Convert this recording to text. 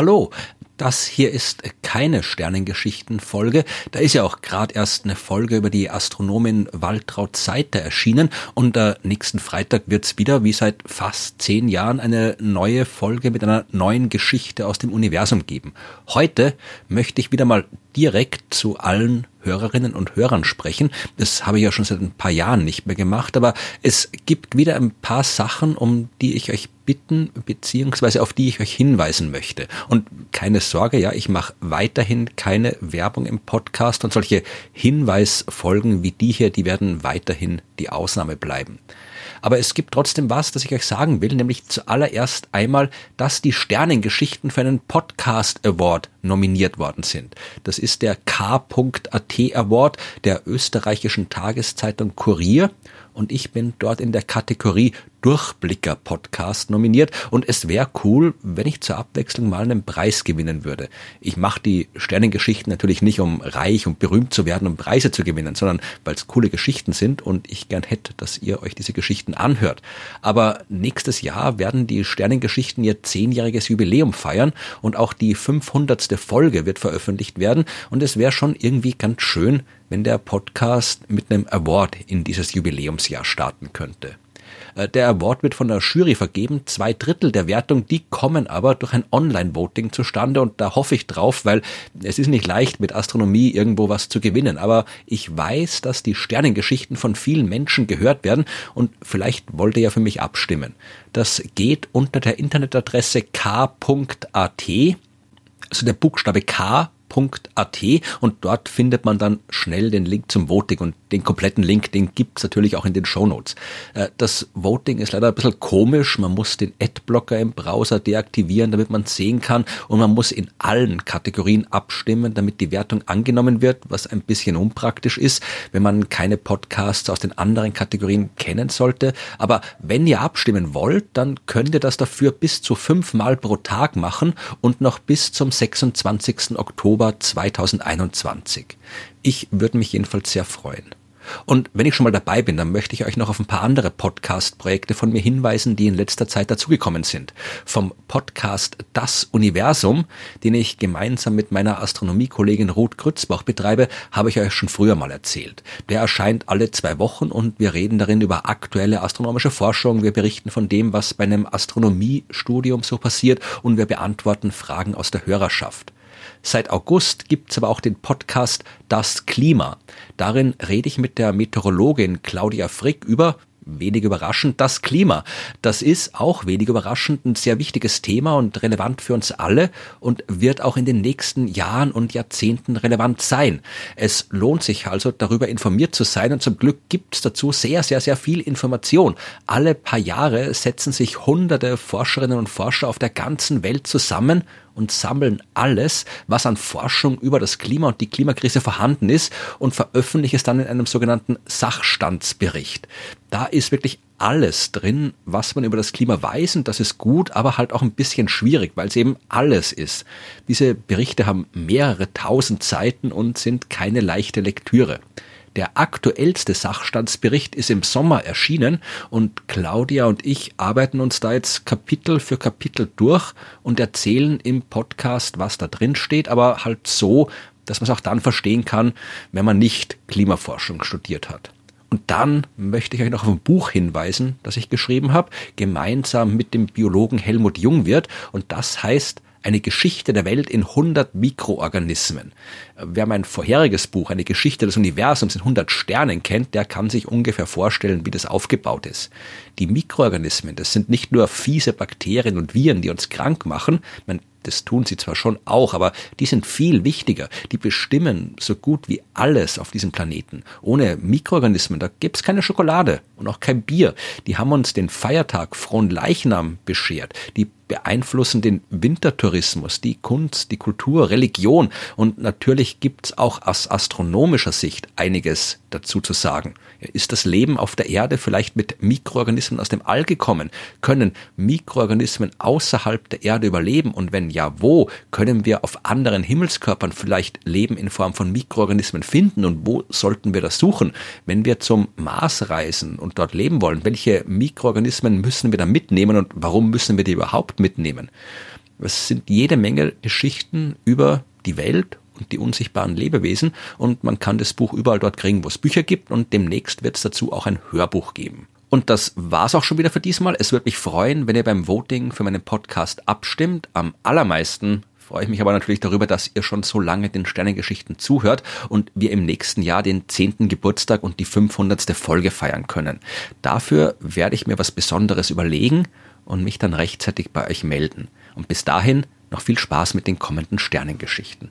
Hallo, das hier ist keine Sternengeschichten-Folge. Da ist ja auch gerade erst eine Folge über die Astronomin Waltraud Seiter erschienen und äh, nächsten Freitag wird's wieder, wie seit fast zehn Jahren, eine neue Folge mit einer neuen Geschichte aus dem Universum geben. Heute möchte ich wieder mal direkt zu allen Hörerinnen und Hörern sprechen. Das habe ich ja schon seit ein paar Jahren nicht mehr gemacht, aber es gibt wieder ein paar Sachen, um die ich euch bitten, beziehungsweise auf die ich euch hinweisen möchte. Und keine Sorge, ja, ich mache weiterhin keine Werbung im Podcast und solche Hinweisfolgen wie die hier, die werden weiterhin die Ausnahme bleiben. Aber es gibt trotzdem was, das ich euch sagen will, nämlich zuallererst einmal, dass die Sternengeschichten für einen Podcast Award nominiert worden sind. Das ist der K.AT Award der österreichischen Tageszeitung Kurier und ich bin dort in der Kategorie Durchblicker Podcast nominiert und es wäre cool, wenn ich zur Abwechslung mal einen Preis gewinnen würde. Ich mache die Sternengeschichten natürlich nicht, um reich und berühmt zu werden, um Preise zu gewinnen, sondern weil es coole Geschichten sind und ich gern hätte, dass ihr euch diese Geschichten anhört. Aber nächstes Jahr werden die Sternengeschichten ihr zehnjähriges Jubiläum feiern und auch die 500. Folge wird veröffentlicht werden und es wäre schon irgendwie ganz schön, wenn der Podcast mit einem Award in dieses Jubiläumsjahr starten könnte. Äh, der Award wird von der Jury vergeben. Zwei Drittel der Wertung, die kommen aber durch ein Online-Voting zustande und da hoffe ich drauf, weil es ist nicht leicht, mit Astronomie irgendwo was zu gewinnen. Aber ich weiß, dass die Sternengeschichten von vielen Menschen gehört werden und vielleicht wollt ihr ja für mich abstimmen. Das geht unter der Internetadresse k.at, also der Buchstabe K www.voting.at und dort findet man dann schnell den Link zum Voting und den kompletten Link, den gibt's natürlich auch in den Show Notes. Äh, das Voting ist leider ein bisschen komisch, man muss den Adblocker im Browser deaktivieren, damit man sehen kann und man muss in allen Kategorien abstimmen, damit die Wertung angenommen wird, was ein bisschen unpraktisch ist, wenn man keine Podcasts aus den anderen Kategorien kennen sollte. Aber wenn ihr abstimmen wollt, dann könnt ihr das dafür bis zu fünfmal pro Tag machen und noch bis zum 26. Oktober Oktober 2021. Ich würde mich jedenfalls sehr freuen. Und wenn ich schon mal dabei bin, dann möchte ich euch noch auf ein paar andere Podcast-Projekte von mir hinweisen, die in letzter Zeit dazugekommen sind. Vom Podcast Das Universum, den ich gemeinsam mit meiner Astronomiekollegin Ruth Grützbach betreibe, habe ich euch schon früher mal erzählt. Der erscheint alle zwei Wochen und wir reden darin über aktuelle astronomische Forschung, wir berichten von dem, was bei einem Astronomiestudium so passiert und wir beantworten Fragen aus der Hörerschaft. Seit August gibt's aber auch den Podcast Das Klima. Darin rede ich mit der Meteorologin Claudia Frick über wenig überraschend, das Klima. Das ist auch wenig überraschend ein sehr wichtiges Thema und relevant für uns alle und wird auch in den nächsten Jahren und Jahrzehnten relevant sein. Es lohnt sich also, darüber informiert zu sein und zum Glück gibt's dazu sehr, sehr, sehr viel Information. Alle paar Jahre setzen sich hunderte Forscherinnen und Forscher auf der ganzen Welt zusammen und sammeln alles, was an Forschung über das Klima und die Klimakrise vorhanden ist und veröffentlichen es dann in einem sogenannten Sachstandsbericht. Da ist wirklich alles drin, was man über das Klima weiß und das ist gut, aber halt auch ein bisschen schwierig, weil es eben alles ist. Diese Berichte haben mehrere tausend Seiten und sind keine leichte Lektüre. Der aktuellste Sachstandsbericht ist im Sommer erschienen und Claudia und ich arbeiten uns da jetzt Kapitel für Kapitel durch und erzählen im Podcast, was da drin steht, aber halt so, dass man es auch dann verstehen kann, wenn man nicht Klimaforschung studiert hat. Und dann möchte ich euch noch auf ein Buch hinweisen, das ich geschrieben habe, gemeinsam mit dem Biologen Helmut Jungwirth. Und das heißt eine Geschichte der Welt in 100 Mikroorganismen. Wer mein vorheriges Buch, eine Geschichte des Universums in 100 Sternen kennt, der kann sich ungefähr vorstellen, wie das aufgebaut ist. Die Mikroorganismen, das sind nicht nur fiese Bakterien und Viren, die uns krank machen. Man das tun sie zwar schon auch, aber die sind viel wichtiger. Die bestimmen so gut wie alles auf diesem Planeten. Ohne Mikroorganismen, da gibt's keine Schokolade und auch kein Bier. Die haben uns den Feiertag Frohen Leichnam beschert. Die beeinflussen den Wintertourismus, die Kunst, die Kultur, Religion. Und natürlich gibt's auch aus astronomischer Sicht einiges dazu zu sagen. Ist das Leben auf der Erde vielleicht mit Mikroorganismen aus dem All gekommen? Können Mikroorganismen außerhalb der Erde überleben? Und wenn ja, wo können wir auf anderen Himmelskörpern vielleicht Leben in Form von Mikroorganismen finden? Und wo sollten wir das suchen? Wenn wir zum Mars reisen und dort leben wollen, welche Mikroorganismen müssen wir da mitnehmen und warum müssen wir die überhaupt mitnehmen? Es sind jede Menge Geschichten über die Welt und die unsichtbaren Lebewesen und man kann das Buch überall dort kriegen, wo es Bücher gibt und demnächst wird es dazu auch ein Hörbuch geben. Und das war's auch schon wieder für diesmal. Es würde mich freuen, wenn ihr beim Voting für meinen Podcast abstimmt. Am allermeisten freue ich mich aber natürlich darüber, dass ihr schon so lange den Sternengeschichten zuhört und wir im nächsten Jahr den 10. Geburtstag und die 500. Folge feiern können. Dafür werde ich mir was Besonderes überlegen und mich dann rechtzeitig bei euch melden. Und bis dahin noch viel Spaß mit den kommenden Sternengeschichten.